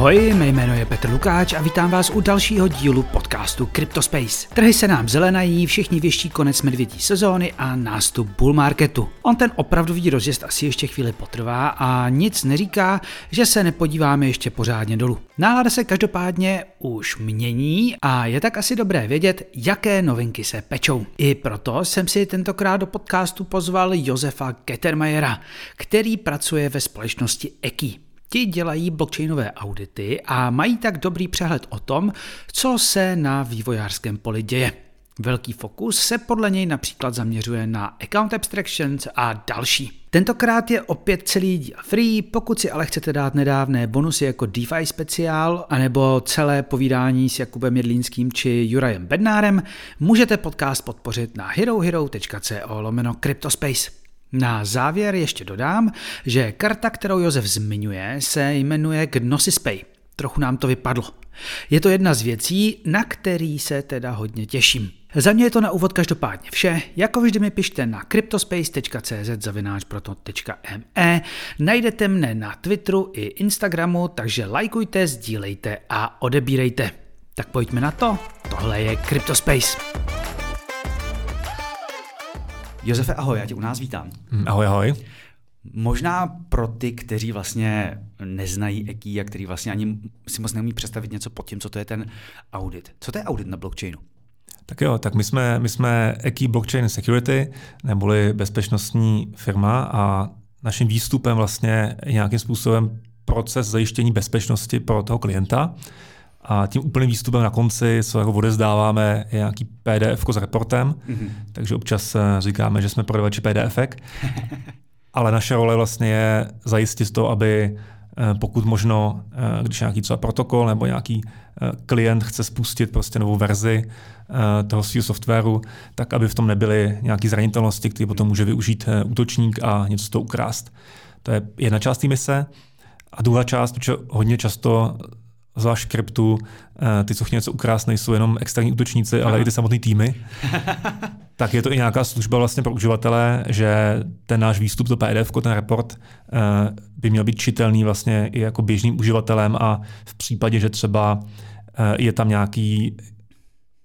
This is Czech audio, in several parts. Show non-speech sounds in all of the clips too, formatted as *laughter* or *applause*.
Ahoj, mé jméno je Petr Lukáč a vítám vás u dalšího dílu podcastu CryptoSpace. Trhy se nám zelenají, všichni věští konec medvědí sezóny a nástup bull marketu. On ten opravdový rozjezd asi ještě chvíli potrvá a nic neříká, že se nepodíváme ještě pořádně dolů. Nálada se každopádně už mění a je tak asi dobré vědět, jaké novinky se pečou. I proto jsem si tentokrát do podcastu pozval Josefa Kettermayera, který pracuje ve společnosti Eki. Ti dělají blockchainové audity a mají tak dobrý přehled o tom, co se na vývojářském poli děje. Velký fokus se podle něj například zaměřuje na account abstractions a další. Tentokrát je opět celý díl free, pokud si ale chcete dát nedávné bonusy jako DeFi speciál, anebo celé povídání s Jakubem Jedlínským či Jurajem Bednárem, můžete podcast podpořit na herohero.co lomeno Cryptospace. Na závěr ještě dodám, že karta, kterou Josef zmiňuje, se jmenuje Gnosispay. Trochu nám to vypadlo. Je to jedna z věcí, na který se teda hodně těším. Za mě je to na úvod každopádně vše. Jako vždy mi pište na cryptospace.cz zavináčproto.me Najdete mne na Twitteru i Instagramu, takže lajkujte, sdílejte a odebírejte. Tak pojďme na to. Tohle je Cryptospace. Josefe, ahoj, já tě u nás vítám. Hm, ahoj, ahoj. Možná pro ty, kteří vlastně neznají EKI a kteří vlastně ani si moc neumí představit něco pod tím, co to je ten audit. Co to je audit na blockchainu? Tak jo, tak my jsme, my jsme EKI Blockchain Security, neboli bezpečnostní firma a naším výstupem vlastně je nějakým způsobem proces zajištění bezpečnosti pro toho klienta. A tím úplným výstupem na konci, co jako odezdáváme, je nějaký PDF s reportem, mm-hmm. takže občas eh, říkáme, že jsme prodavači PDF. *laughs* Ale naše role vlastně je zajistit to, aby eh, pokud možno, eh, když nějaký třeba protokol nebo nějaký klient chce spustit prostě novou verzi toho svého softwaru, tak aby v tom nebyly nějaké zranitelnosti, které potom může využít útočník a něco z toho ukrást. To je jedna část té mise. A druhá část, protože hodně často zvlášť kryptu, eh, ty, co chtějí něco ukrást, nejsou jenom externí útočníci, ale i ty samotné týmy. *laughs* tak je to i nějaká služba vlastně pro uživatele, že ten náš výstup, to PDF, ten report, eh, by měl být čitelný vlastně i jako běžným uživatelem a v případě, že třeba eh, je tam nějaký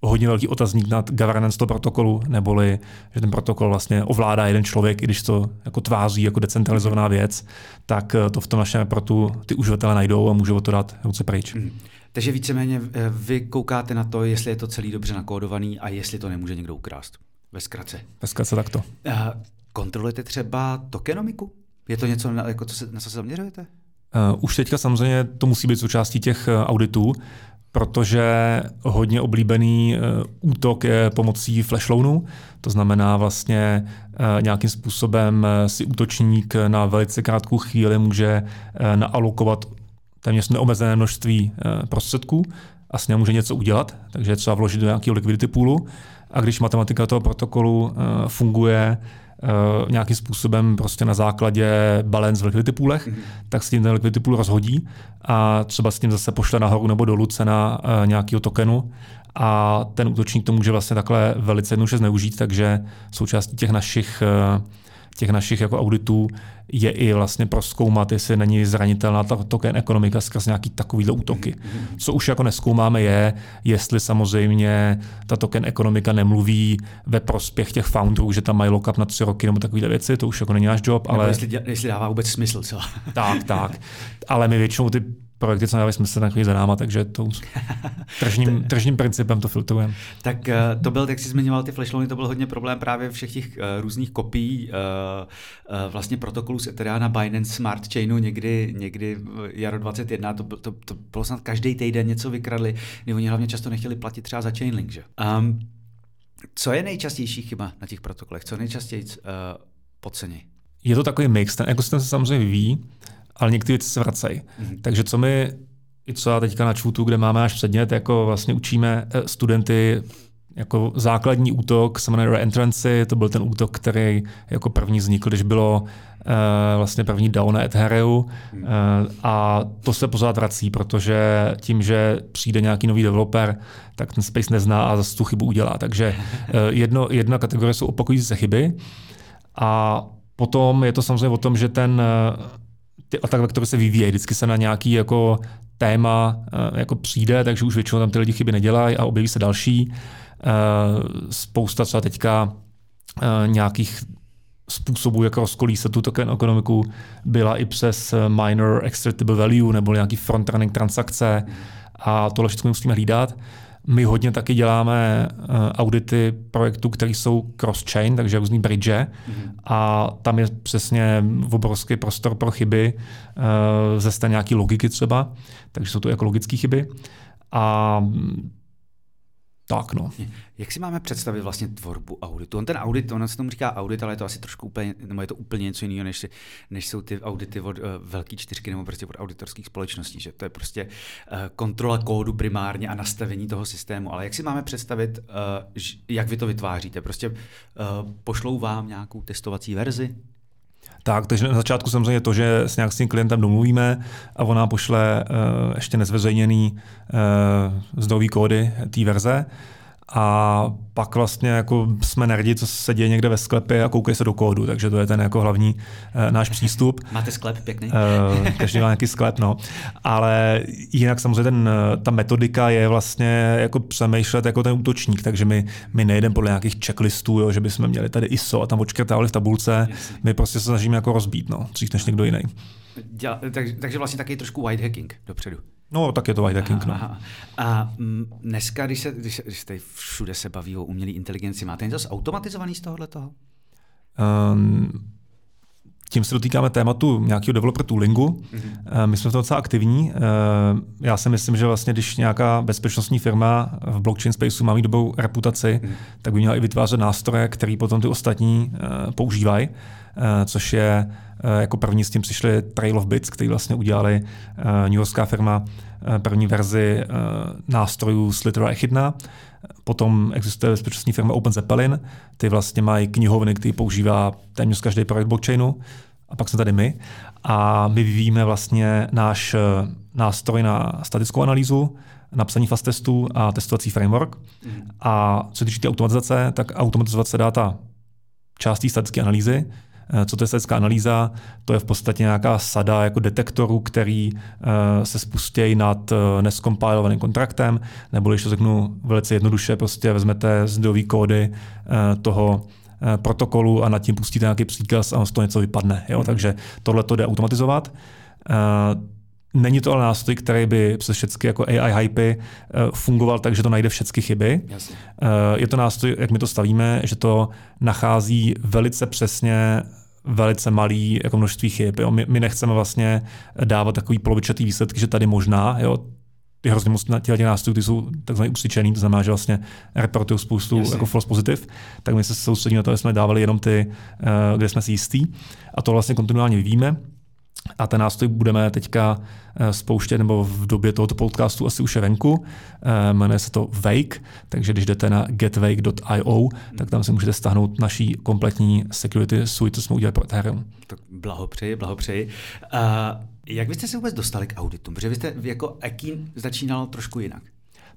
hodně velký otazník nad governance toho protokolu, neboli že ten protokol vlastně ovládá jeden člověk, i když to jako tváří jako decentralizovaná věc, tak eh, to v tom našem reportu ty uživatelé najdou a můžou to dát ruce pryč. Mm. Takže víceméně eh, vy koukáte na to, jestli je to celý dobře nakódovaný a jestli to nemůže někdo ukrást. Ve zkratce. Ve zkratce takto. Uh, kontrolujete třeba tokenomiku? Je to něco, na, jako, co se, na co se zaměřujete? Uh, už teďka samozřejmě to musí být součástí těch auditů, protože hodně oblíbený uh, útok je pomocí flashloanu, to znamená vlastně uh, nějakým způsobem uh, si útočník na velice krátkou chvíli může naalokovat téměř neomezené množství prostředků a s ním může něco udělat, takže třeba vložit do nějakého liquidity poolu a když matematika toho protokolu funguje, uh, nějakým způsobem prostě na základě balance v liquidity poolech, mm-hmm. tak s tím ten liquidity pool rozhodí a třeba s tím zase pošle nahoru nebo dolů cena uh, nějakého tokenu a ten útočník to může vlastně takhle velice jednoduše zneužít, takže součástí těch našich uh, těch našich jako auditů je i vlastně proskoumat, jestli není zranitelná ta token ekonomika skrz nějaký takovýhle útoky. Co už jako neskoumáme je, jestli samozřejmě ta token ekonomika nemluví ve prospěch těch founderů, že tam mají lockup na tři roky nebo takovéhle věci, to už jako není náš job. Ale... jestli, jestli dává vůbec smysl, co? Tak, tak. Ale my většinou ty projekty, co jsme se takový za náma, takže to *laughs* tržním, tržním principem to filtrujeme. Tak eh, to byl, jak jsi zmiňoval ty flashloany, to byl hodně problém právě všech těch uh, různých kopií uh, uh, vlastně protokolů z Ethereum na Binance Smart Chainu někdy, někdy jaro 21, to, to, to bylo snad každý týden něco vykradli, kdy oni hlavně často nechtěli platit třeba za Chainlink. Že? Um, co je nejčastější chyba na těch protokolech? Co nejčastěji uh, podcení? Je to takový mix, ten ekosystém se samozřejmě vyvíjí ale některé věci se vracejí. Mm-hmm. Takže co my, i co já teďka na čvutu, kde máme náš předmět, jako vlastně učíme eh, studenty jako základní útok se jmenuje Reentrancy, to byl ten útok, který jako první vznikl, když bylo uh, vlastně první DAO na Ethereum uh, a to se pořád vrací, protože tím, že přijde nějaký nový developer, tak ten space nezná a zase tu chybu udělá. Takže uh, *laughs* jedno, jedna kategorie jsou opakující se chyby a potom je to samozřejmě o tom, že ten ty attack vektory se vyvíjejí, vždycky se na nějaký jako téma uh, jako přijde, takže už většinou tam ty lidi chyby nedělají a objeví se další. Uh, spousta třeba teďka uh, nějakých způsobů, jak rozkolísat tu token ekonomiku, byla i přes minor extractable value nebo nějaký front-running transakce a tohle všechno musíme hlídat. My hodně taky děláme uh, audity projektů, které jsou cross-chain, takže různý bridge, mm-hmm. a tam je přesně obrovský prostor pro chyby uh, ze strany nějaké logiky třeba, takže jsou to jako logické chyby. A tak no. Jak si máme představit vlastně tvorbu auditu? On ten audit, on se tomu říká audit, ale je to asi trošku úplně, nebo je to úplně něco jiného, než, než jsou ty audity od uh, velké čtyřky nebo prostě od auditorských společností, že to je prostě uh, kontrola kódu primárně a nastavení toho systému. Ale jak si máme představit, uh, jak vy to vytváříte? Prostě uh, pošlou vám nějakou testovací verzi? Tak, takže na začátku samozřejmě to, že s nějak s tím klientem domluvíme a ona pošle uh, ještě nezveřejněný uh, zdrojový kódy té verze a pak vlastně jako jsme nerdi, co se děje někde ve sklepě a koukají se do kódu, takže to je ten jako hlavní uh, náš přístup. Máte sklep pěkný? Uh, každý má nějaký sklep, no. Ale jinak samozřejmě ten, ta metodika je vlastně jako přemýšlet jako ten útočník, takže my, my nejdeme podle nějakých checklistů, jo, že bychom měli tady ISO a tam odškrtávali v tabulce, my prostě se snažíme jako rozbít, no, dřív než někdo jiný. Děla, tak, takže vlastně taky trošku white hacking dopředu. No, tak je to white hacking. No. A dneska, když se, když, když tady všude se baví o umělé inteligenci, máte něco zautomatizovaný z tohohle toho? Um, tím se dotýkáme tématu nějakého developer toolingu. Mm-hmm. My jsme v tom docela aktivní. Ehm, já si myslím, že vlastně, když nějaká bezpečnostní firma v blockchain spaceu má mít dobrou reputaci, mm-hmm. tak by měla i vytvářet nástroje, které potom ty ostatní eh, používají, eh, což je Eh, jako první s tím přišli Trail of Bits, který vlastně udělali eh, New Yorkská firma eh, první verzi nástrojů Slitter Echidna. Potom existuje bezpečnostní firma Open Zeppelin, ty vlastně mají knihovny, který používá téměř každý projekt blockchainu. A pak jsme tady my. A my vyvíjíme vlastně náš nástroj na statickou analýzu, napsaní fast testů a testovací framework. Mm. A co se týče automatizace, tak automatizovat se dá ta část té statické analýzy, Eh, co to je statická analýza? To je v podstatě nějaká sada jako detektorů, který eh, se spustí nad eh, neskompilovaným kontraktem, nebo když to řeknu velice jednoduše, prostě vezmete zdrojové kódy toho protokolu a nad tím pustíte nějaký příkaz a z toho něco vypadne. Jo? Hmm. Takže tohle to jde automatizovat. Není to ale nástroj, který by přes všechny jako AI hypy fungoval tak, že to najde všechny chyby. Jasně. Je to nástroj, jak my to stavíme, že to nachází velice přesně velice malý jako množství chyb. Jo. My, my, nechceme vlastně dávat takový polovičatý výsledky, že tady možná, jo, ty hrozně moc těch nástrojů, ty jsou takzvaně usičený, to znamená, že vlastně reportují spoustu yes. jako false positive, tak my se soustředíme na to, že jsme dávali jenom ty, eh, kde jsme si jistí. A to vlastně kontinuálně vyvíjíme. A ten nástroj budeme teďka eh, spouštět, nebo v době tohoto podcastu asi už je venku. Eh, jmenuje se to Wake, takže když jdete na getwake.io, tak tam si můžete stáhnout naší kompletní security suite, co jsme udělali pro Ethereum. Tak blahopřeji, blahopřeji. Uh, jak byste se vůbec dostali k auditům? Protože vy jste jako Ekin začínal trošku jinak.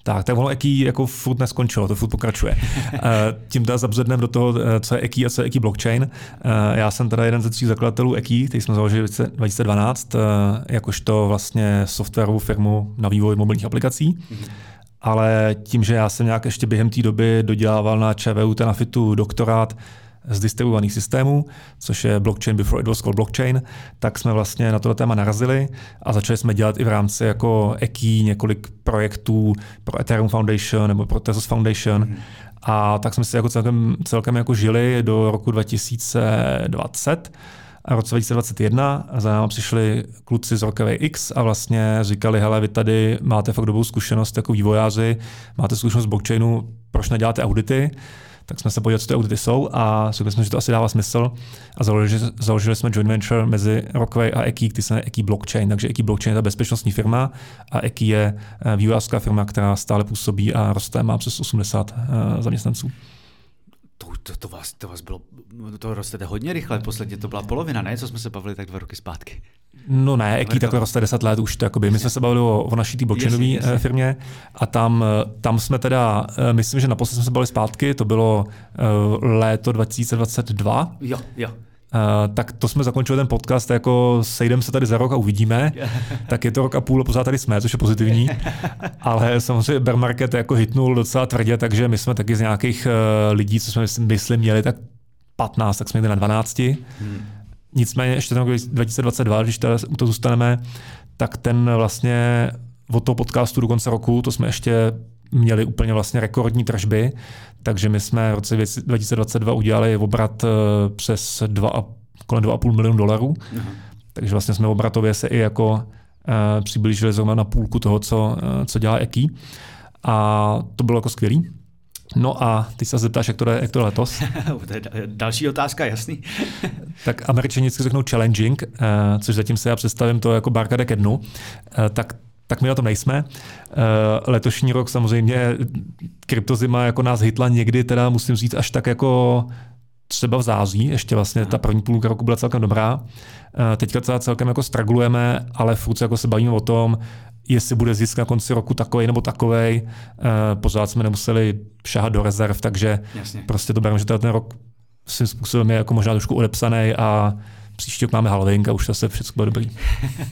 Tak, tak ono EKI jako furt neskončilo, to furt pokračuje. *laughs* Eh, tím teda zabředneme do toho, eh, co je EKI a co je EKI blockchain. Eh, já jsem teda jeden ze tří zakladatelů EKI, který jsme založili v 2012, jakožto vlastně softwarovou firmu na vývoj mobilních aplikací. Mm-hmm. Ale tím, že já jsem nějak ještě během té doby dodělával na ČVUT na FITu doktorát, z distribuovaných systémů, což je blockchain before it was called blockchain, tak jsme vlastně na toto téma narazili a začali jsme dělat i v rámci jako EKI několik projektů pro Ethereum Foundation nebo pro Tezos Foundation. Mm. A tak jsme si jako celkem, celkem jako žili do roku 2020 a v roce 2021 za námi přišli kluci z Rockaway X a vlastně říkali, hele, vy tady máte fakt dobrou zkušenost jako vývojáři, máte zkušenost z blockchainu, proč neděláte audity? Tak jsme se podívali, co ty audity jsou a řekli jsme, že to asi dává smysl a založili, založili jsme joint venture mezi Rockway a Eki, který se jmenuje Eki Blockchain. Takže Eki Blockchain je ta bezpečnostní firma a Eki je eh, vývojářská firma, která stále působí a roste, má přes 80 eh, zaměstnanců. To, to, to, vás, to vás bylo, to rostete hodně rychle, posledně to byla polovina, ne? Co jsme se bavili tak dva roky zpátky. No ne, jaký takhle roste 10 let už to jakoby. My jsme se bavili o, o naší té blockchainové eh, firmě a tam, eh, tam jsme teda, eh, myslím, že naposledy jsme se bavili zpátky, to bylo uh, léto 2022. Jo, jo. Uh, tak to jsme zakončili ten podcast, jako sejdeme se tady za rok a uvidíme. *laughs* tak je to rok a půl, pořád tady jsme, což je pozitivní. Ale samozřejmě bear market jako hitnul docela tvrdě, takže my jsme taky z nějakých uh, lidí, co jsme mysli měli, tak 15, tak jsme jeli na 12. Hmm. Nicméně ještě ten rok 2022, když u to zůstaneme, tak ten vlastně od toho podcastu do konce roku, to jsme ještě měli úplně vlastně rekordní tržby, takže my jsme v roce 2022 udělali obrat eh, přes 2, kolem 2,5 milionu dolarů. Aha. Takže vlastně jsme obratově se i jako uh, přiblížili zrovna na půlku toho, co, uh, co dělá Eki. A to bylo jako skvělý. No a ty se zeptáš, jak to, je, jak to je letos? *laughs* to je další otázka, jasný. *laughs* tak američani vždycky řeknou challenging, uh, což zatím se já představím to jako barka ke dnu. Uh, tak tak my na tom nejsme. Eh, letošní rok samozřejmě kryptozima jako nás hitla někdy, teda musím říct, až tak jako třeba v září, ještě vlastně ta první půlka roku byla celkem dobrá. Eh, teďka celá celkem jako stragulujeme, ale furt jako se bavíme o tom, jestli bude zisk na konci roku takový nebo takový. Eh, pořád jsme nemuseli šahat do rezerv, takže Jasně. prostě to bereme, že ten rok svým způsobem je jako možná trošku odepsaný a příští rok máme Halloween a už zase všechno bude dobrý.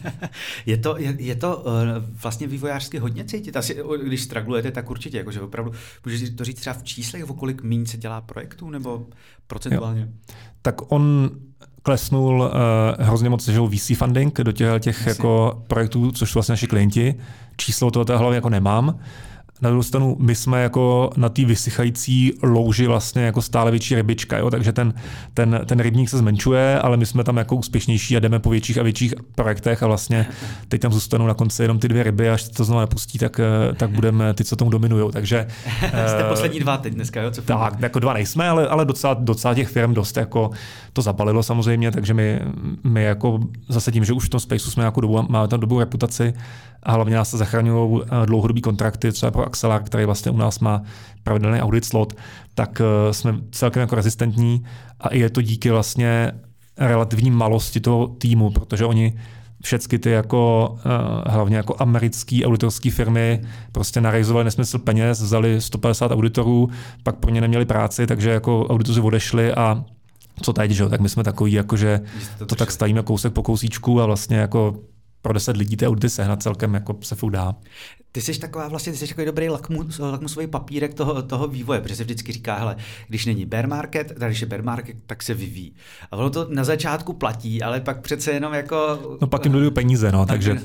*laughs* je to, je, je to uh, vlastně vývojářsky hodně cítit? Asi, když stragulujete, tak určitě, jakože opravdu, můžeš to říct třeba v číslech, o kolik míň se dělá projektů, nebo procentuálně? Jo. Tak on klesnul uh, hrozně moc že VC funding do těch, těch jako projektů, což jsou vlastně naši klienti. Číslo toho hlavně jako nemám. Na druhou stranu my jsme jako na té vysychající louži vlastně jako stále větší rybička, jo? takže ten, ten, ten rybník se zmenšuje, ale my jsme tam jako úspěšnější a jdeme po větších a větších projektech a vlastně teď tam zůstanou na konci jenom ty dvě ryby, až to znovu nepustí, tak, eh, tak budeme ty, co tomu dominují. Takže, *laughs* Jste uh, poslední dva teď dneska, jo? Co tak, jako dva nejsme, ale, ale docela, docela těch firm dost jako to zapalilo samozřejmě, takže my, my jako zase tím, že už v tom spaceu jsme nějakou dobu, máme tam dobu reputaci, a hlavně nás se zachraňují eh, dlouhodobý kontrakty, třeba pro Axelar, který vlastně u nás má pravidelný audit slot, tak eh, jsme celkem jako rezistentní a i je to díky vlastně relativní malosti toho týmu, protože oni všechny ty jako uh, hlavně jako americké auditorské firmy prostě narejzovali nesmysl peněz, vzali 150 auditorů, pak pro ně neměli práci, takže jako auditoři odešli a co teď, že? tak my jsme takový, jako že to, to tak stavíme kousek po kousíčku a vlastně jako pro 10 lidí ty audity sehnat celkem jako se furt dá. Ty jsi taková vlastně, ty jsi takový dobrý lakmus, lakmusový papírek toho, toho vývoje, protože se vždycky říká, hele, když není bear market, tak když je bear market, tak se vyvíjí. A ono to na začátku platí, ale pak přece jenom jako... No pak jim dodají peníze, no, takže... *laughs*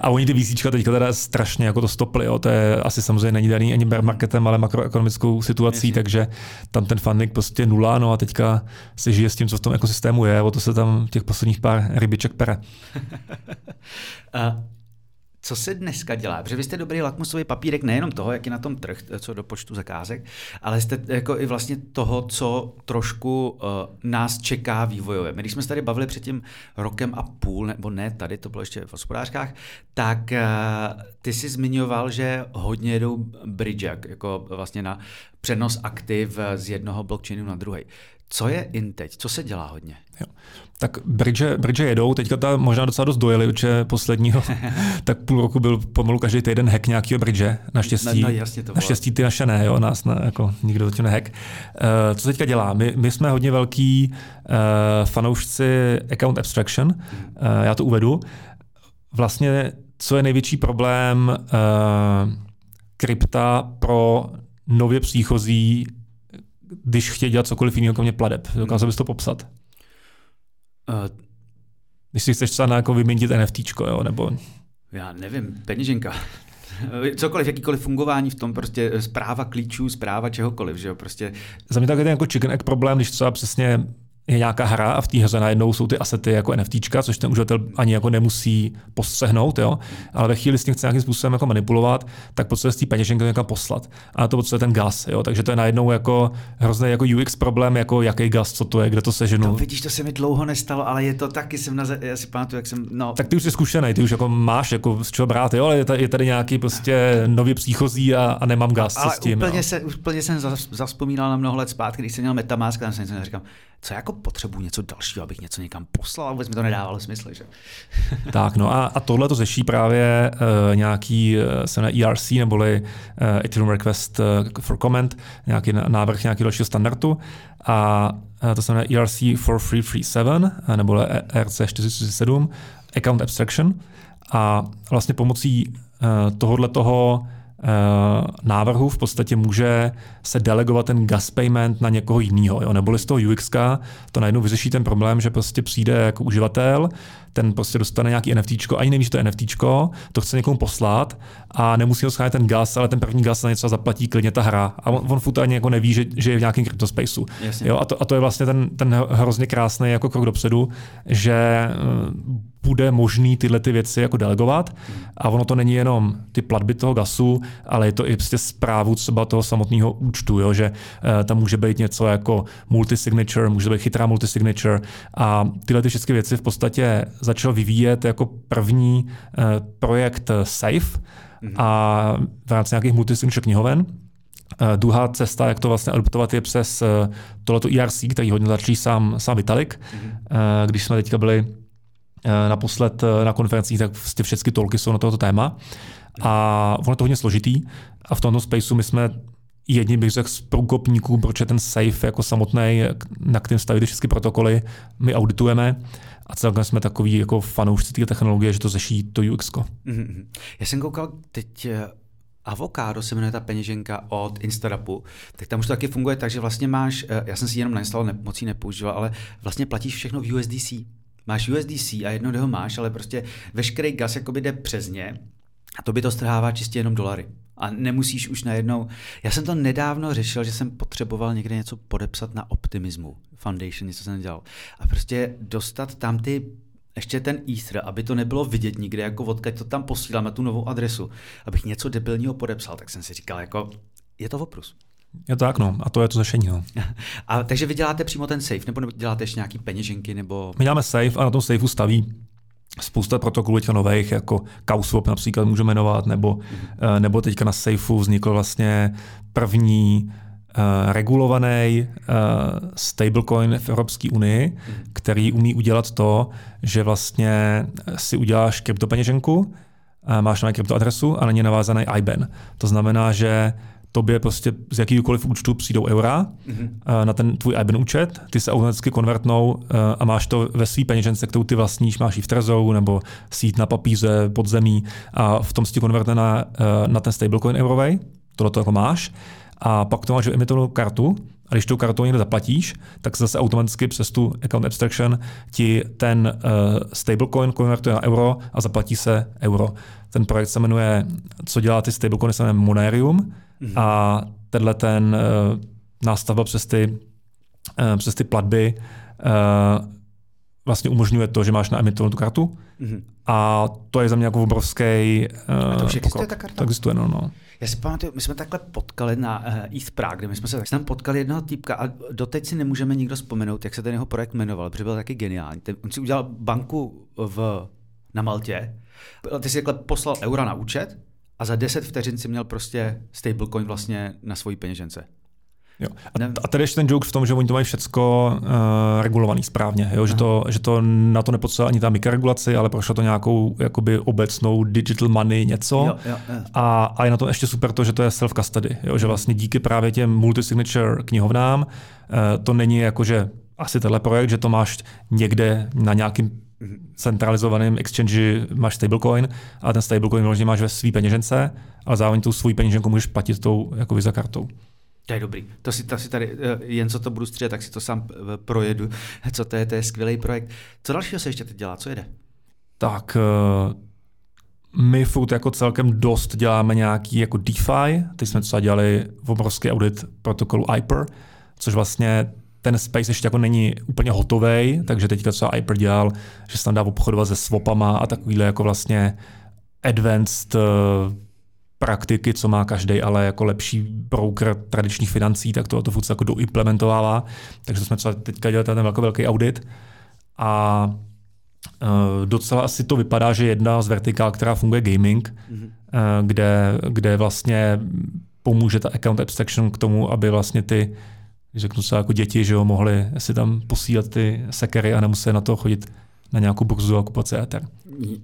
a oni ty VCčka teďka teda strašně jako to stopli, jo. to je asi samozřejmě není daný ani bear marketem, ale makroekonomickou situací, Jasně. takže tam ten funding prostě nula, no a teďka se žije s tím, co v tom ekosystému je, o to se tam těch posledních pár rybiček pere. *laughs* co se dneska dělá? Protože vy jste dobrý lakmusový papírek nejenom toho, jak je na tom trh, co do počtu zakázek, ale jste jako i vlastně toho, co trošku uh, nás čeká vývojově. My, když jsme se tady bavili před tím rokem a půl, nebo ne, tady to bylo ještě v hospodářkách, tak uh, ty jsi zmiňoval, že hodně jedou bridge, jako vlastně na přenos aktiv z jednoho blockchainu na druhý. Co je in teď? Co se dělá hodně? Jo. Tak bridge, bridge jedou, teďka ta možná docela dost dojeli, že posledního, *laughs* tak půl roku byl pomalu každý týden hack nějakého bridge, naštěstí. No, no, jasně to naštěstí ty naše ne, jo, nás ne, jako nikdo to nehack. Uh, co teďka dělá? My, my jsme hodně velký uh, fanoušci account abstraction, uh, já to uvedu. Vlastně, co je největší problém uh, krypta pro nově příchozí když chtějí dělat cokoliv jiného, kromě pladeb. Dokázal bys to popsat? Uh, když si chceš třeba jako vyměnit NFT, jo, nebo... Já nevím, peněženka. *laughs* Cokoliv, jakýkoliv fungování v tom, prostě zpráva klíčů, zpráva čehokoliv, že jo, prostě. Za mě tak je ten jako chicken egg problém, když třeba přesně je nějaká hra a v té hře najednou jsou ty asety jako NFT, což ten uživatel ani jako nemusí postřehnout, jo? ale ve chvíli s tím chce nějakým způsobem jako manipulovat, tak potřebuje z té peněženky někam poslat. A to potřebuje ten gas. Jo? Takže to je najednou jako hrozný jako UX problém, jako jaký gas, co to je, kde to seženu. To vidíš, to se mi dlouho nestalo, ale je to taky, jsem na, já si pamatuju, jak jsem, no. Tak ty už jsi zkušený, ty už jako máš jako z čeho brát, jo? ale je tady, je tady nějaký prostě nově příchozí a, a nemám gas. Ale s tím, úplně, se, úplně jsem zaspomínal na mnoho let zpátky, když jsem měl Metamask, a jsem říkal, co jako potřebuji něco dalšího, abych něco někam poslal, vůbec mi to nedávalo smysl. Že? *laughs* tak, no a, a tohle to řeší právě uh, nějaký uh, se na ERC, neboli uh, Ethereum Request for Comment, nějaký návrh nějakého dalšího standardu. A to znamená ERC 4337, uh, nebo ERC 447, Account Abstraction. A vlastně pomocí tohohle toho Eh, návrhu v podstatě může se delegovat ten gas payment na někoho jiného. Neboli z toho UX to najednou vyřeší ten problém, že prostě přijde jako uživatel, ten prostě dostane nějaký NFT, ani neví, že to je NFT, to chce někomu poslat a nemusí ho schánět ten gas, ale ten první gas na něco zaplatí klidně ta hra. A on, on furt ani jako neví, že, že je v nějakém kryptospaceu. Jo, a, to, a to je vlastně ten, ten hrozně krásný jako krok dopředu, že eh, bude možný tyhle ty věci jako delegovat. A ono to není jenom ty platby toho gasu, ale je to i prostě zprávu třeba toho samotného účtu, jo? že uh, tam může být něco jako multisignature, může být chytrá multisignature a tyhle ty všechny věci v podstatě začal vyvíjet jako první uh, projekt Safe mm-hmm. a v rámci nějakých multisignature knihoven. Uh, druhá cesta, jak to vlastně adoptovat, je přes uh, tohleto ERC, který hodně začal sám, sám Vitalik. Mm-hmm. Uh, když jsme teďka byli Eh, naposled eh, na konferencích, tak vlastně všechny tolky jsou na tohoto téma. A ono je to hodně složitý. A v tomto spaceu my jsme jedním bych řekl z průkopníků, proč je ten safe jako samotný, na kterém staví ty všechny protokoly, my auditujeme a celkem jsme takový jako fanoušci té technologie, že to řeší to UX. Mm-hmm. Já jsem koukal teď eh, Avocado se jmenuje ta peněženka od Instarapu, tak tam už to taky funguje tak, že vlastně máš, já jsem si jenom nainstaloval, ne, moc ji nepoužíval, ale vlastně platíš všechno v USDC máš USDC a jedno ho máš, ale prostě veškerý gas jakoby jde přes ně a to by to strhává čistě jenom dolary. A nemusíš už najednou... Já jsem to nedávno řešil, že jsem potřeboval někde něco podepsat na Optimismu Foundation, něco jsem dělal. A prostě dostat tam ty ještě ten Ether, aby to nebylo vidět nikde, jako odkud to tam posílám na tu novou adresu, abych něco debilního podepsal, tak jsem si říkal, jako je to oprus. Je to tak, no. A to je to řešení, no. *laughs* A takže vy děláte přímo ten safe, nebo děláte ještě nějaký peněženky, nebo... My děláme safe a na tom safeu staví spousta protokolů teďka nových, jako Kauswap například můžeme jmenovat, nebo, mm-hmm. nebo teďka na safeu vznikl vlastně první uh, regulovaný uh, stablecoin v Evropské unii, který umí udělat to, že vlastně si uděláš kryptopeněženku, uh, máš na kryptoadresu a na ně navázaný IBAN. To znamená, že tobě prostě z jakýkoliv účtu přijdou eura mm-hmm. na ten tvůj IBAN účet, ty se automaticky konvertnou eh, a máš to ve své peněžence, kterou ty vlastníš, máš ji v Trezou nebo sít na papíře pod zemí a v tom si konvertne na, eh, na ten stablecoin eurovej, tohle to jako máš a pak to máš emitovanou kartu a když tou kartou někde zaplatíš, tak zase automaticky přes tu account abstraction ti ten uh, stablecoin konvertuje na euro a zaplatí se euro. Ten projekt se jmenuje, co dělá ty stablecoiny, se jmenuje Monerium Mm-hmm. A tenhle ten uh, nástavba přes ty, uh, přes ty platby uh, vlastně umožňuje to, že máš naemitovanou tu kartu. Mm-hmm. A to je za mě jako obrovský uh, A to už existuje ta karta? To existuje, no, no. Já si pamatuju, my jsme takhle potkali na uh, East Prague, kde my jsme se tak tam potkali jednoho týpka a doteď si nemůžeme nikdo vzpomenout, jak se ten jeho projekt jmenoval, protože byl taky geniální. Ten, on si udělal banku v, na Maltě, ty si takhle poslal eura na účet a za 10 vteřin si měl prostě stablecoin vlastně na svojí peněžence. Jo. A, a tady ještě ten joke v tom, že oni to mají všecko uh, regulovaný správně, jo? Že, to, že to na to nepotřebuje ani ta mikroregulaci, ale prošlo to nějakou jakoby obecnou digital money něco. Jo, jo, jo. A, a je na to ještě super to, že to je self-custody, jo? že vlastně díky právě těm multisignature knihovnám uh, to není jako, že asi tenhle projekt, že to máš někde na nějakým centralizovaném exchange máš stablecoin a ten stablecoin vlastně máš ve své peněžence, ale zároveň tu svou peněženku můžeš platit tou jako Visa kartou. To je dobrý. To si, to si tady, eh, jen co to budu střídat, tak si to sám eh, projedu. *laughs* Co to je, to je skvělý projekt. Co dalšího se ještě teď dělá? Co jede? Tak eh, my furt jako celkem dost děláme nějaký jako DeFi. Teď jsme třeba dělali v obrovský audit protokolu Hyper, což vlastně ten space ještě jako není úplně hotový, takže teďka třeba Hyper dělal, že se tam dá obchodovat se swapama a takovýhle jako vlastně advanced uh, praktiky, co má každý, ale jako lepší broker tradičních financí, tak to, to furt jako doimplementovává. Takže jsme třeba teďka dělali ten velký, velký audit a uh, docela asi to vypadá, že jedna z vertikál, která funguje gaming, mm-hmm. uh, kde, kde vlastně pomůže ta account abstraction k tomu, aby vlastně ty řeknu se jako děti, že jo, mohli si tam posílat ty sekery a nemuseli na to chodit na nějakou burzu a kupovat si Ether.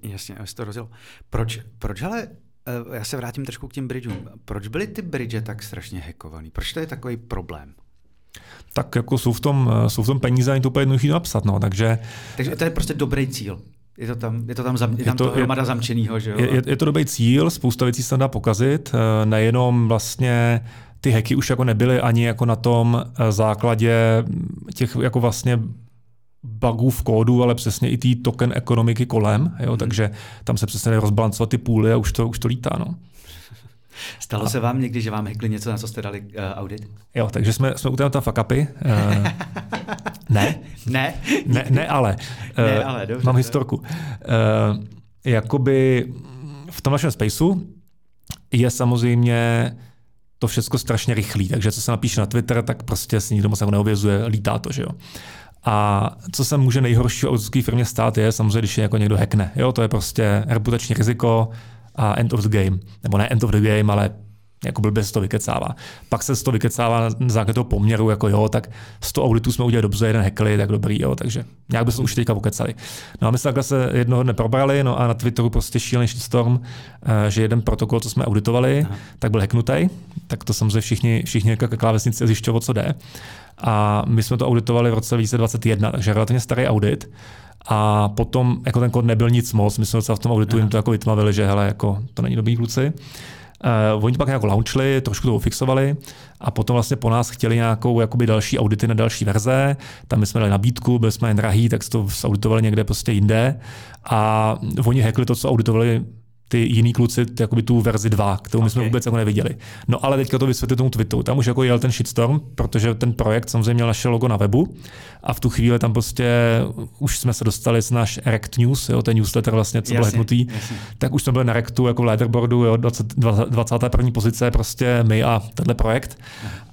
Jasně, já to rozděl. Proč, proč ale eh, já se vrátím trošku k těm bridgeům. Proč byly ty bridge tak strašně hackovaný? Proč to je takový problém? Tak jako jsou v tom, eh, jsou v tom peníze, a je to úplně jednoduché napsat, no, takže... Takže to je prostě dobrý cíl. Je to tam, je to tam, zam, je tam je to, hromada zamčenýho, že jo? Je, je, to dobrý cíl, spousta věcí se tam dá pokazit, eh, nejenom vlastně ty hacky už jako nebyly ani jako na tom základě těch jako vlastně bugů v kódu, ale přesně i té token ekonomiky kolem, jo, hmm. takže tam se přesně rozbalancovat ty půly a už to, už to lítá. No. *laughs* Stalo a... se vám někdy, že vám hackli něco, na co jste dali uh, audit? Jo, takže jsme, jsme udělali tam fuck-upy. Uh, *laughs* ne. ne. ne. Ne, ale. Uh, *laughs* ne, ale dobře, mám historku. Uh, jakoby v tom našem spaceu je samozřejmě to všechno strašně rychlý, takže co se napíše na Twitter, tak prostě si nikdo moc jako neovězuje, lítá to, že jo. A co se může nejhorší auditské firmě stát, je samozřejmě, když je jako někdo hackne. Jo, to je prostě reputační riziko a end of the game. Nebo ne end of the game, ale jako blbě se to vykecává. Pak se to vykecává na základě toho poměru, jako jo, tak 100 auditů jsme udělali dobře, jeden hackli, tak dobrý, jo, takže nějak bychom už teďka ukecali. No a my jsme takhle se jednoho dne probrali, no a na Twitteru prostě šílený storm, eh, že jeden protokol, co jsme auditovali, Aha. tak byl hacknutý, tak to samozřejmě všichni, všichni jako klávesnici zjišťovali, co jde. A my jsme to auditovali v roce 2021, takže relativně starý audit. A potom jako ten kód nebyl nic moc, my jsme docela v tom auditu jim to jako vytmavili, že hele, jako, to není dobrý kluci. Uh, oni pak jako launchli, trošku to ufixovali a potom vlastně po nás chtěli nějakou jakoby další audity na další verze. Tam my jsme dali nabídku, byli jsme jen drahý, tak to auditovali někde prostě jinde. A oni hackli to, co auditovali ty jiný kluci jakoby tu verzi 2, kterou okay. my jsme vůbec jako neviděli. No ale teďka to vysvětlí tomu Twitteru. Tam už jako jel ten shitstorm, protože ten projekt samozřejmě měl naše logo na webu a v tu chvíli tam prostě už jsme se dostali z náš Rect News, jo, ten newsletter vlastně, co byl hacknutý, tak už jsme byli na Rectu jako v leaderboardu, jo, 20, 21. pozice prostě my a tenhle projekt.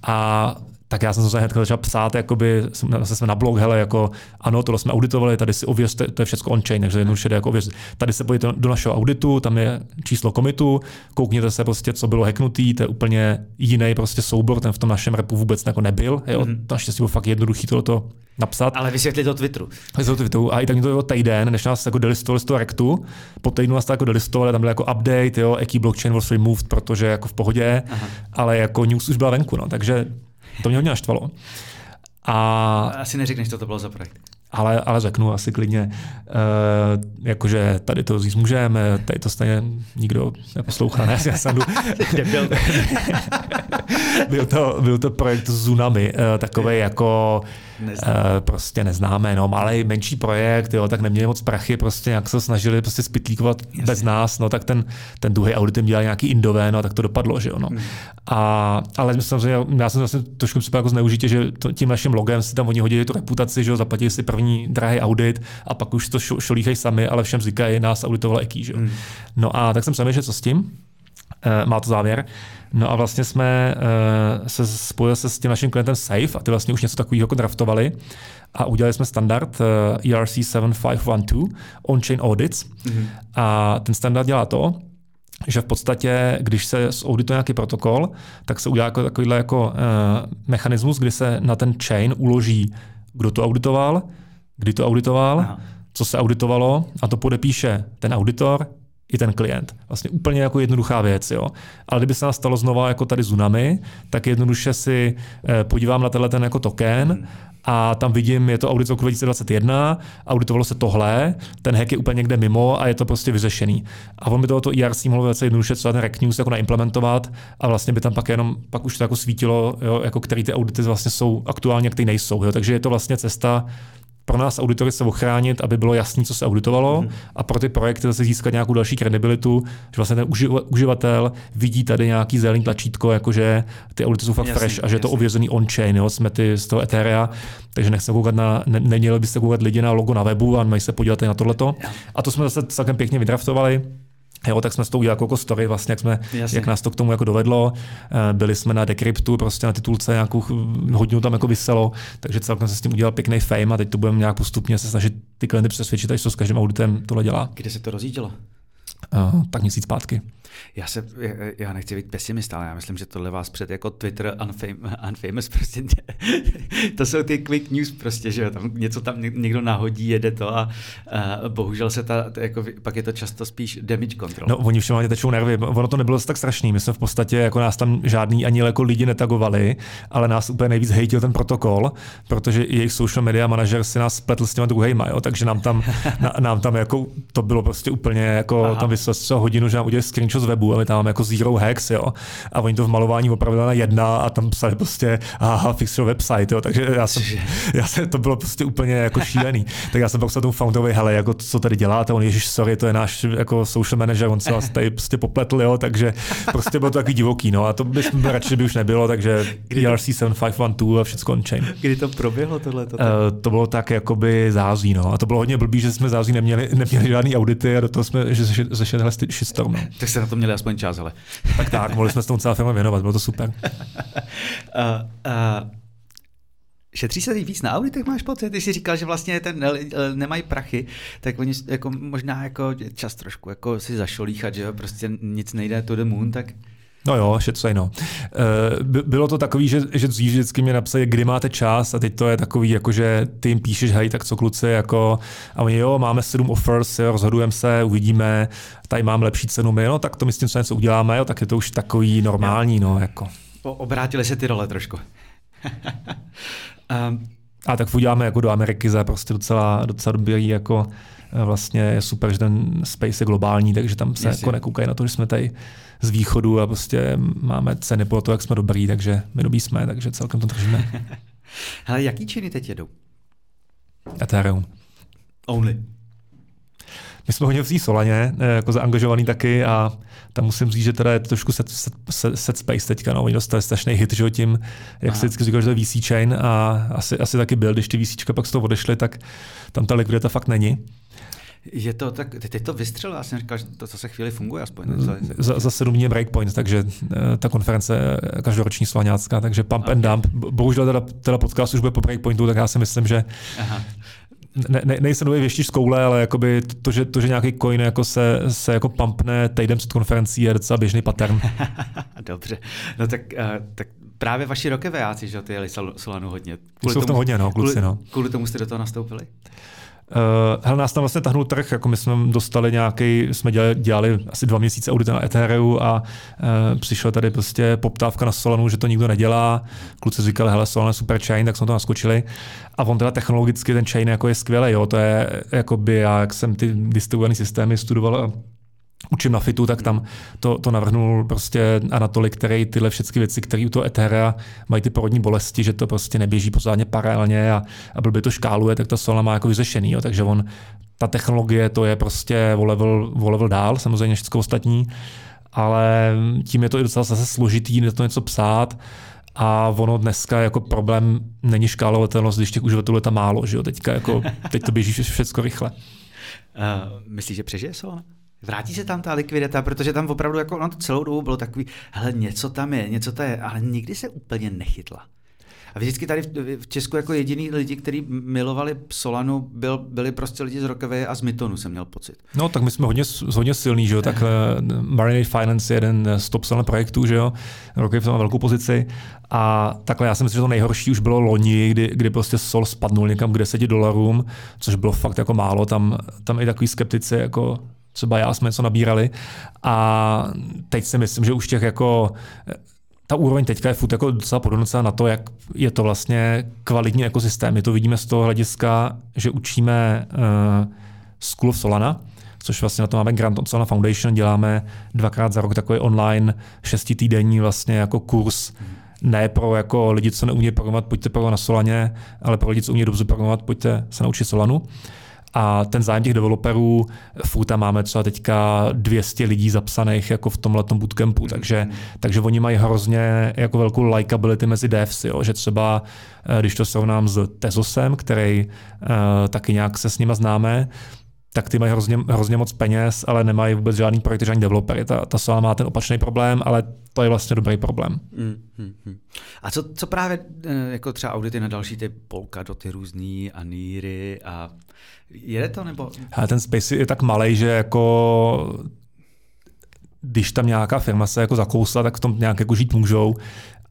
A tak já jsem se hned začal psát, jakoby, zase jsme na blog, hele, jako ano, tohle jsme auditovali, tady si ověřte, to je všechno on-chain, takže jednoduše jako ověřit. Tady se pojďte do našeho auditu, tam je číslo komitu, koukněte se prostě, co bylo hacknutý, to je úplně jiný prostě soubor, ten v tom našem repu vůbec jako nebyl, jo, mm-hmm. naštěstí bylo fakt jednoduchý tohoto napsat. Ale vysvětlit to Twitteru. Vysvětlit to Twitteru a i tak mi to bylo týden, než nás jako delistovali z toho rektu. Po týdnu nás to jako delistovali, tam byl jako update, jo, jaký blockchain was removed, protože jako v pohodě, Aha. ale jako news už byla venku, no, takže to mě hodně naštvalo. A... Asi neřekneš, co to bylo za projekt. Ale, ale řeknu asi klidně, uh, jakože tady to říct můžeme, tady to stejně nikdo neposlouchá, ne, já jsem byl, *laughs* *laughs* to, byl to projekt Zunami, uh, takový jako Uh, prostě neznáme, no, malý, menší projekt, jo, tak neměli moc prachy, prostě jak se snažili prostě spitlíkovat Jasně. bez nás, no, tak ten, ten druhý audit jim dělal nějaký indové, no, tak to dopadlo, že jo, no. Hmm. A, ale samozřejmě, já jsem vlastně trošku připadal jako zneužitě, že to, tím naším logem si tam oni hodili tu reputaci, že jo, zaplatili si první drahý audit a pak už to šolíchají sami, ale všem říkají, nás auditoval eký, že jo. Hmm. No a tak jsem přemýšlel, co s tím, má to závěr. No a vlastně jsme uh, se spojili se s tím naším klientem Safe a ty vlastně už něco takového jako draftovali a udělali jsme standard uh, ERC 7512 on-chain audits mm-hmm. a ten standard dělá to, že v podstatě, když se audituje nějaký protokol, tak se udělá jako takovýhle jako uh, mechanismus, kdy se na ten chain uloží, kdo to auditoval, kdy to auditoval, Aha. co se auditovalo a to podepíše ten auditor, i ten klient. Vlastně úplně jako jednoduchá věc. Jo. Ale kdyby se nás stalo znova jako tady Zunami, tak jednoduše si eh, podívám na tenhle ten jako token a tam vidím, je to audit z roku 2021, auditovalo se tohle, ten hack je úplně někde mimo a je to prostě vyřešený. A on by tohoto ERC mohl velice jednoduše třeba ten Rec News jako naimplementovat a vlastně by tam pak jenom, pak už to jako svítilo, jo, jako který ty audity vlastně jsou aktuálně, které nejsou. Jo. Takže je to vlastně cesta pro nás auditory se ochránit, aby bylo jasné, co se auditovalo, mm. a pro ty projekty zase získat nějakou další kredibilitu, že vlastně ten uživatel vidí tady nějaký zelený tlačítko, jakože ty audity jsou fakt jasný, fresh a že je to ověřený on-chain, jo, jsme ty z toho Etherea, takže nechce koukat na, ne, neměli byste koukat lidi na logo na webu a mají se podívat na tohleto. A to jsme zase celkem pěkně vydraftovali. Jo, tak jsme s tou udělali jako story, vlastně, jak, jsme, jak nás to k tomu jako dovedlo. Eh, byli jsme na Decryptu, prostě na titulce nějakou hodinu tam jako vyselo, takže celkem se s tím udělal pěkný fame a teď to budeme nějak postupně se snažit ty klienty přesvědčit, že to s každým auditem tohle dělá. Kde se to rozjíždělo? Uh, tak měsíc zpátky. Já, se, já nechci být pesimista, ale já myslím, že tohle vás před jako Twitter unfam, unfamous prostě. *laughs* to jsou ty quick news prostě, že tam něco tam někdo nahodí, jede to a, a bohužel se ta, jako, pak je to často spíš damage control. No oni všem tečou nervy. Ono to nebylo tak strašný. My jsme v podstatě, jako nás tam žádný ani jako lidi netagovali, ale nás úplně nejvíc hejtil ten protokol, protože jejich social media manažer si nás spletl s těma druhýma, jo, takže nám tam, na, nám tam jako, to bylo prostě úplně jako, Aha. tam vyslal hodinu, že nám udělali screenshot z webu a my tam máme jako zero hacks, jo. A oni to v malování opravdu na jedna a tam psali prostě, aha, fix your website, jo. Takže já jsem, já jsem, to bylo prostě úplně jako šílený. *laughs* tak já jsem pak tomu founderovi, hele, jako co tady děláte, on ježiš, sorry, to je náš jako social manager, on se vás tady prostě popletl, jo, takže prostě bylo to takový divoký, no a to by radši by už nebylo, takže ERC 7512 a všechno on chain. Kdy to proběhlo tohle? Uh, to bylo tak jakoby zází, no. A to bylo hodně blbý, že jsme zází neměli, neměli žádný audity a do toho jsme, že zešel shitstorm. No. Tak se to měli aspoň čas, ale. tak tak, mohli jsme s tomu celá firma věnovat, bylo to super. *laughs* uh, uh, Šetří se víc na auditech, máš pocit? Ty jsi říkal, že vlastně ten nemají prachy, tak oni jako možná jako čas trošku jako si zašolíchat, že jo, prostě nic nejde to the moon, tak No jo, šetřej no. Eh, bylo to takový, že, že dřív vždycky mě napsali, kdy máte čas a teď to je takový, jako že ty jim píšeš, hej, tak co kluci, jako, a oni jo, máme sedm offers, jo, rozhodujeme se, uvidíme, tady mám lepší cenu my, no tak to my s tím co něco uděláme, jo, tak je to už takový normální, no, jako. Obrátili se ty role trošku. um, *laughs* a tak uděláme jako do Ameriky za prostě docela, docela dobrý jako eh, vlastně je super, že ten space je globální, takže tam se Jasně. jako nekoukají na to, že jsme tady z východu a prostě máme ceny po to, jak jsme dobrý, takže my dobrý jsme, takže celkem to držíme. *laughs* Ale jaký činy teď jedou? Ethereum. Only. My jsme hodně v té Solaně, eh, jako zaangažovaný taky a tam musím říct, že teda je to trošku set, set, set, set space teďka, no, oni dostali strašný hit, že tím, jak se vždycky říkal, že to je VC chain a asi, asi taky byl, když ty VC pak z toho odešly, tak tam ta likvidita fakt není. Je to tak, teď to vystřelil, já jsem říkal, že to zase chvíli funguje aspoň. Za, za sedm dní breakpoint, takže eh, ta konference každoroční slaňácká, takže pump okay. and dump. Bohužel teda, teda podcast už bude po breakpointu, tak já si myslím, že Aha ne, ne, nejsem nový věštič z koule, ale jakoby to, že, to, že nějaký coin jako se, se jako pumpne týden před konferencí je docela běžný pattern. *laughs* Dobře, no tak, uh, tak právě vaši rokevejáci, že ty jeli Solanu hodně. Kvůli jsou v tom hodně, no, kluci, kvůli, no. Kvůli tomu jste do toho nastoupili? Uh, hele, nás tam vlastně tahnul trh, jako my jsme dostali nějaký, jsme dělali, dělali asi dva měsíce audita na Ethereum a uh, přišla tady prostě poptávka na Solanu, že to nikdo nedělá. Kluci říkali, hele, Solan je super chain, tak jsme to naskočili. A on teda technologicky ten chain jako je skvělý, jo, to je jakoby já, jak jsem ty distribuované systémy studoval učím na FITu, tak tam to, to navrhnul prostě Anatoly, který tyhle všechny věci, které u toho Etherea mají ty porodní bolesti, že to prostě neběží pořádně paralelně a, a blbě to škáluje, tak ta Solana má jako vyřešený. Jo. Takže on, ta technologie, to je prostě o level, o level dál, samozřejmě všechno ostatní, ale tím je to i docela zase složitý, na to něco psát, a ono dneska jako problém není škálovatelnost, když těch uživatelů je tam málo, že jo? Teďka jako, teď to běží všechno rychle. *laughs* Uh, myslíš, že přežije Solana? Vrátí se tam ta likvidita, protože tam opravdu jako na to celou dobu bylo takový, hele, něco tam je, něco to je, ale nikdy se úplně nechytla. A vždycky tady v Česku jako jediný lidi, kteří milovali Solanu, byl, byli prostě lidi z Rokové a z Mytonu, jsem měl pocit. No, tak my jsme hodně, hodně silní, že jo, tak uh, Marinade Finance je jeden z top Solana projektů, že jo, Rokové má velkou pozici a takhle já si myslím, že to nejhorší už bylo loni, kdy, kdy prostě Sol spadnul někam k 10 dolarům, což bylo fakt jako málo, tam, tam i takový skeptici jako třeba já jsme něco nabírali a teď si myslím, že už těch jako ta úroveň teďka je furt jako docela podobná na to, jak je to vlastně kvalitní ekosystém. My to vidíme z toho hlediska, že učíme uh, School of Solana, což vlastně na to máme Grant Solana Foundation, děláme dvakrát za rok takový online šestitýdenní vlastně jako kurz, ne pro jako lidi, co neumí programovat, pojďte programovat na Solaně, ale pro lidi, co umí dobře programovat, pojďte se naučit Solanu. A ten zájem těch developerů, furt tam máme třeba teďka 200 lidí zapsaných jako v tomhle bootcampu, takže, takže oni mají hrozně jako velkou likability mezi devs, jo, že třeba eh, když to srovnám s Tezosem, který uh, taky nějak se s nima známe, tak ty mají hrozně, hrozně moc peněz, ale nemají vůbec žádný projekt, žádný developery. Ta, ta Sola má ten opačný problém, ale to je vlastně dobrý problém. Mm, mm, mm. A co, co právě eh, jako třeba audity na další ty ty různý a Níry a jede to nebo? A ten space je tak malý, že jako když tam nějaká firma se jako zakousla, tak v tom nějak jako žít můžou,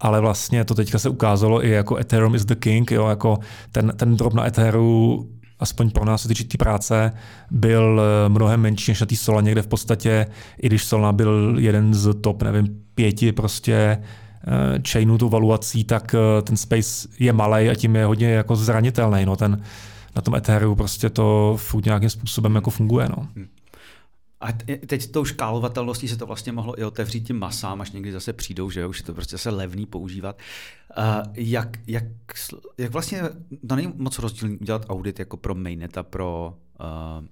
ale vlastně to teďka se ukázalo i jako Ethereum is the king, jo, jako ten, ten drop na Ethereum aspoň pro nás, co týče té práce, byl eh, mnohem menší než na té Solaně, kde v podstatě, i když Solana byl jeden z top, nevím, pěti prostě eh, chainů tu valuací, tak eh, ten space je malý a tím je hodně jako zranitelný. No. Ten, na tom Ethereum prostě to nějakým způsobem jako funguje. No. Hmm. A teď tou škálovatelností se to vlastně mohlo i otevřít tím masám, až někdy zase přijdou, že jo, už je to prostě zase levný používat. Uh, jak, jak, jak vlastně, to není moc rozdílný udělat audit jako pro mainnet a pro uh,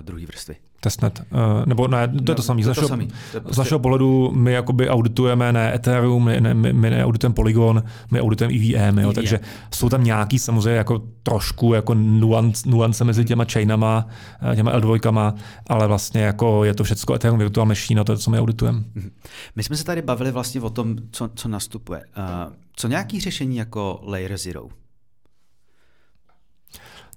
druhé vrstvy. Testnet. Uh, nebo ne, to je to no, samé. Z, našeho, to prostě... z našeho pohledu my jakoby auditujeme ne Ethereum, my, ne, my, my neauditujeme Polygon, my auditujeme EVM, jo, takže jsou tam nějaký samozřejmě jako trošku jako nuance, nuance mezi těma chainama, eh, těma L2, ale vlastně jako je to všechno Ethereum virtual machine to je to, co my auditujeme. Mhm. My jsme se tady bavili vlastně o tom, co, co nastupuje. Uh, co nějaký řešení jako Layer Zero?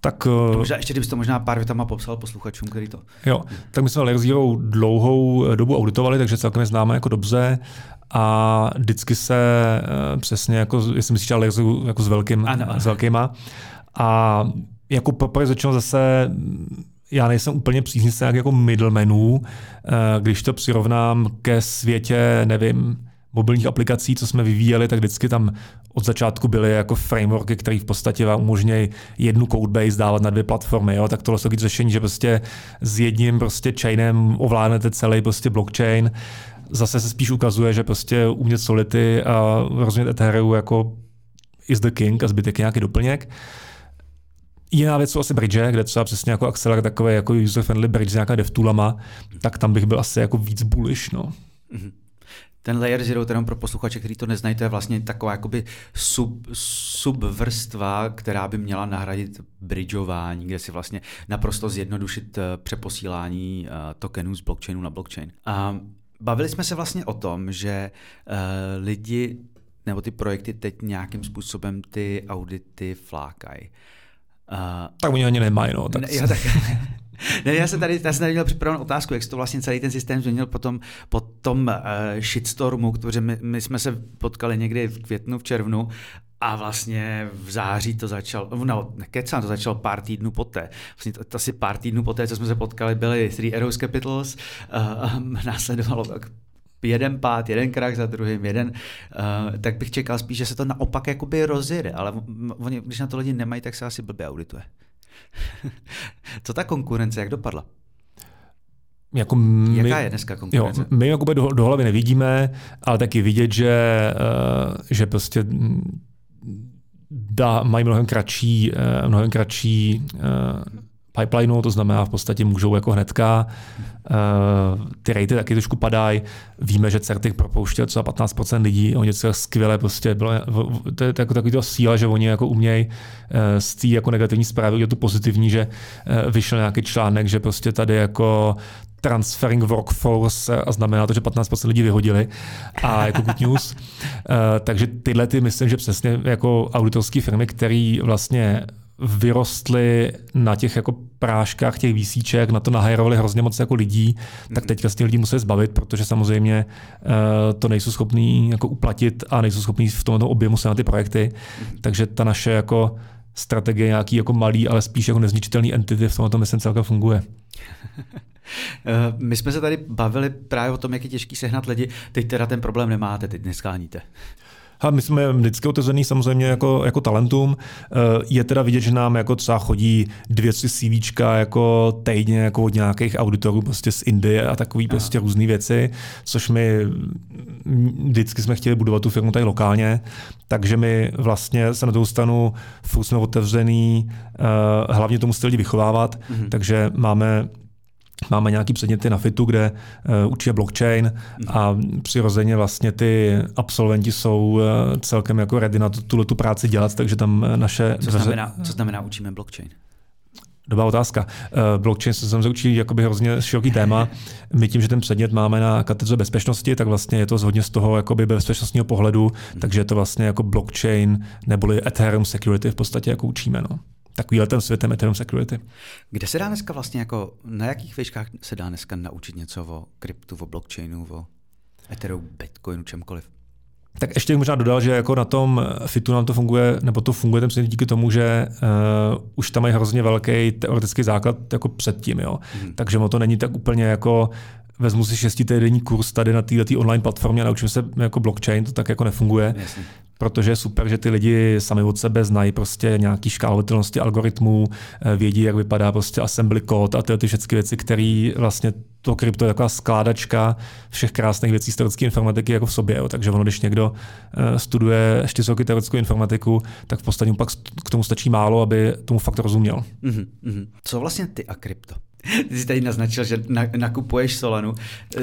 Tak, to možná, ještě kdybyste to možná pár větama popsal posluchačům, který to... Jo, tak my jsme Zero dlouhou eh, dobu auditovali, takže celkem známe jako dobře a vždycky se uh, přesně, jako, jestli myslíš Zero jako s, velkým, ano, ano. s velkýma, a jako poprvé začal zase já nejsem úplně příznivce jako middlemanů, eh, když to přirovnám ke světě, nevím, mobilních aplikací, co jsme vyvíjeli, tak vždycky tam od začátku byly jako frameworky, které v podstatě vám umožňují jednu codebase dávat na dvě platformy. Jo? Tak tohle jsou řešení, že prostě s jedním prostě chainem ovládnete celý prostě blockchain. Zase se spíš ukazuje, že prostě umět Solity a rozumět Ethereum jako is the king a zbytek je nějaký doplněk. Jiná věc jsou asi bridge, kde třeba přesně jako Acceler takový jako user-friendly bridge s nějaká devtoolama, tak tam bych byl asi jako víc bullish. No. Mm-hmm. Ten layer zero, jenom pro posluchače, který to neznají, to je vlastně taková jakoby sub, subvrstva, která by měla nahradit bridgeování, kde si vlastně naprosto zjednodušit eh, přeposílání eh, tokenů z blockchainu na blockchain. A bavili jsme se vlastně o tom, že uh, lidi nebo ty projekty teď nějakým způsobem ty audity flákají. Uh, tak oni ani nemají, no. Tak... Ne, jo, tak, *laughs* ne, já jsem tady, já jsem tady měl připravenou otázku, jak se to vlastně celý ten systém změnil potom po tom uh, shitstormu, protože my, my, jsme se potkali někdy v květnu, v červnu a vlastně v září to začal, no kecám, to začalo pár týdnů poté. Vlastně to, to asi pár týdnů poté, co jsme se potkali, byly Three Arrows Capitals, uh, *laughs* následovalo tak jeden pád, jeden krach za druhým, jeden, uh, tak bych čekal spíš, že se to naopak jakoby rozjede, ale oni, když na to lidi nemají, tak se asi blbě audituje. Co ta konkurence, jak dopadla? Jako my, Jaká je dneska konkurence? Jo, my jako do, do hlavy nevidíme, ale taky vidět, že, uh, že prostě dá, mají mnohem kratší, uh, mnohem kratší uh, pipelineu, to znamená v podstatě můžou jako hnedka. Uh, ty rejty taky trošku padají. Víme, že Certic propouštěl třeba 15% lidí, oni to skvěle prostě bylo, to je jako takový to síla, že oni jako umějí uh, z té jako negativní zprávy je to pozitivní, že uh, vyšel nějaký článek, že prostě tady jako transferring workforce a znamená to, že 15% lidí vyhodili a jako good news. Takže tyhle ty myslím, že přesně jako auditorské firmy, které vlastně vyrostly na těch jako práškách těch výsíček, na to nahajrovali hrozně moc jako lidí, tak mhm. teďka z těch lidí musí zbavit, protože samozřejmě uh, to nejsou schopní jako uplatit a nejsou schopní v tomto objemu se na ty projekty. Mhm. Takže ta naše jako strategie nějaký jako malý, ale spíš jako nezničitelný entity v tomto myslím celkem funguje. Eh, my jsme se tady bavili právě o tom, jak je těžký sehnat lidi. Teď teda ten problém nemáte, teď neskáníte. A my jsme vždycky otevřený samozřejmě jako, jako talentum. Eh, je teda vidět, že nám jako třeba chodí dvě, tři CV jako týdně jako od nějakých auditorů prostě z Indie a takový prostě různé věci, což my vždycky jsme chtěli budovat tu firmu tady lokálně, takže my vlastně se na druhou stranu furt jsme otevřený, uh, hlavně tomu lidi vychovávat, mm-hmm. takže máme Máme nějaký předměty na FITu, kde uh, učí blockchain a přirozeně vlastně ty absolventi jsou uh, celkem jako ready na tuhle tu práci dělat, takže tam naše... Co znamená, co znamená učíme blockchain? Dobrá otázka. Blockchain se samozřejmě učí jakoby hrozně široký téma. My tím, že ten předmět máme na katedře bezpečnosti, tak vlastně je to hodně z toho jakoby bezpečnostního pohledu, takže je to vlastně jako blockchain neboli Ethereum security v podstatě jako učíme. No. Takovým ten světem Ethereum Security. Kde se dá dneska vlastně jako, na jakých výškách se dá dneska naučit něco o kryptu, o blockchainu, o Ethereum, Bitcoinu, čemkoliv? Tak ještě možná dodal, že jako na tom FITu nám to funguje, nebo to funguje ten díky tomu, že uh, už tam mají hrozně velký teoretický základ jako předtím, jo. Hmm. Takže to není tak úplně jako vezmu si šestitýdenní kurz tady na této online platformě a naučím se jako blockchain, to tak jako nefunguje. Jasně. Protože je super, že ty lidi sami od sebe znají prostě nějaký škálovatelnosti algoritmů, eh, vědí, jak vypadá prostě assembly code a ty, ty všechny věci, které vlastně to krypto je taková skládačka všech krásných věcí z teoretické informatiky jako v sobě. Jo. Takže ono, když někdo uh, studuje čtyřroky teoretickou informatiku, tak v podstatě pak k tomu stačí málo, aby tomu fakt rozuměl. Mm-hmm. Co vlastně ty a krypto? *laughs* Ty jsi tady naznačil, že nakupuješ Solanu.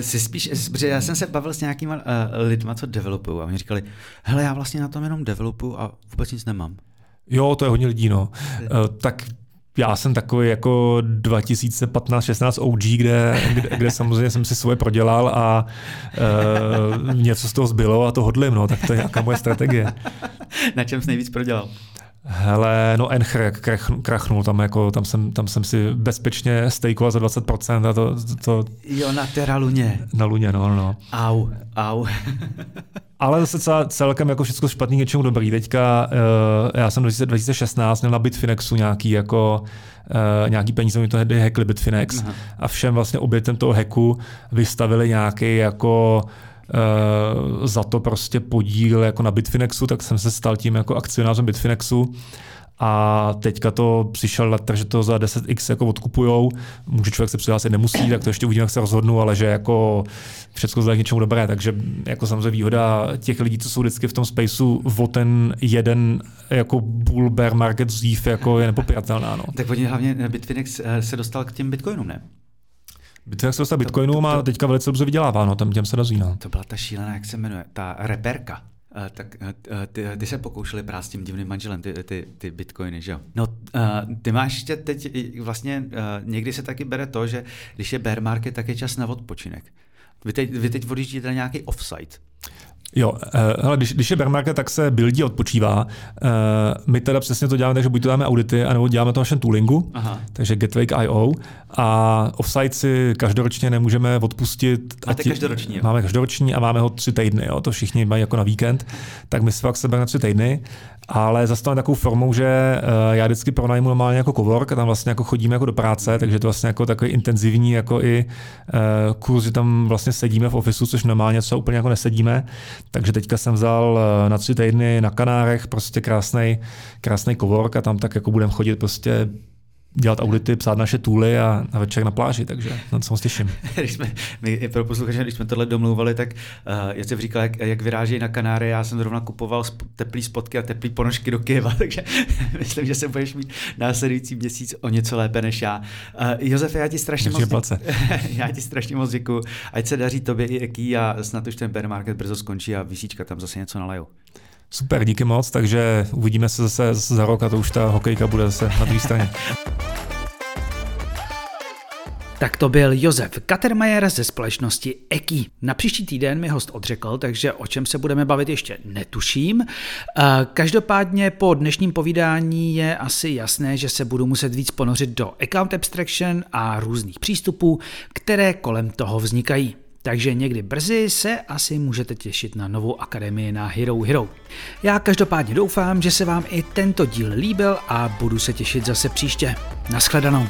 Jsi spíš, protože já jsem se bavil s nějakýma uh, lidma, co developují a oni říkali, hele, já vlastně na tom jenom developuju a vůbec nic nemám. Jo, to je hodně lidí, no. Uh, tak já jsem takový jako 2015-16 OG, kde, kde, kde samozřejmě jsem si svoje prodělal a uh, něco z toho zbylo a to hodlím, no, tak to je nějaká moje strategie. *laughs* Na čem jsi nejvíc prodělal? Hele, no Encher krachnul, tam, jako, tam, jsem, tam jsem si bezpečně stejkoval za 20% a to, to... Jo, na Terra Luně. Na Luně, no, no. Au, au. *laughs* Ale zase celá, celkem jako všechno špatný, něčemu dobrý. Teďka uh, já jsem 2016 měl na Bitfinexu nějaký jako uh, nějaký peníze, mi to hackli Bitfinex Aha. a všem vlastně obětem toho hacku vystavili nějaký jako za to prostě podíl jako na Bitfinexu, tak jsem se stal tím jako akcionářem Bitfinexu. A teďka to přišel letter, že to za 10x jako odkupujou. Může člověk se přihlásit, nemusí, tak to ještě uvidíme, jak se rozhodnu, ale že jako všechno zde k něčemu dobré. Takže jako samozřejmě výhoda těch lidí, co jsou vždycky v tom spaceu o ten jeden jako bull bear market dřív jako je nepopiratelná. No. Tak oni hlavně Bitfinex eh, se dostal k těm bitcoinům, ne? Bitfinex se dostal bitcoinu a teďka velice dobře vydělává, no, tam těm se daří. No. To byla ta šílená, jak se jmenuje, ta reperka. Uh, tak uh, ty, ty se pokoušeli právě s tím divným manželem, ty, ty, ty bitcoiny, že jo? No, uh, ty máš ještě teď, vlastně někdy se taky bere to, že když je bear market, tak je čas na odpočinek. Vy teď, vy teď odjíždíte na nějaký offsite. Jo, uh, hele, když, když je bear market, tak se buildí odpočívá. Uh, my teda přesně to děláme, takže buď to dáme audity, anebo děláme to na našem toolingu, Aha. takže Gateway.io a offsite si každoročně nemůžeme odpustit. Máte každoroční, jo? Máme každoroční a máme ho tři týdny, jo? to všichni mají jako na víkend, tak my si fakt sebe na tři týdny ale zase takovou formou, že uh, já vždycky pronajmu normálně jako cowork a tam vlastně jako chodíme jako do práce, takže to vlastně jako takový intenzivní jako i uh, kurz, že tam vlastně sedíme v ofisu, což normálně co úplně jako nesedíme. Takže teďka jsem vzal uh, na tři týdny na Kanárech prostě krásný krásný cowork a tam tak jako budeme chodit prostě dělat audity, psát naše tooly a na večer na pláži, takže na to se moc těším. *laughs* když jsme, my pro posluchače, když jsme tohle domluvali, tak uh, já jsem říkal, jak, jak vyráží na Kanáry, já jsem zrovna kupoval sp- teplý spotky a teplý ponožky do Kyjeva, *laughs* takže *laughs* myslím, že se budeš mít následující měsíc o něco lépe než já. Uh, Josef, já ti strašně moc, já ti strašně moc děkuji, ať se daří tobě i Eký a snad už ten bear market brzo skončí a vysíčka tam zase něco nalejou. Super, díky moc, takže uvidíme se zase za rok a to už ta hokejka bude zase na druhé straně. Tak to byl Josef Katermajer ze společnosti EKI. Na příští týden mi host odřekl, takže o čem se budeme bavit ještě netuším. Každopádně po dnešním povídání je asi jasné, že se budu muset víc ponořit do account abstraction a různých přístupů, které kolem toho vznikají. Takže někdy brzy se asi můžete těšit na novou akademii na Hero Hero. Já každopádně doufám, že se vám i tento díl líbil a budu se těšit zase příště. Naschledanou.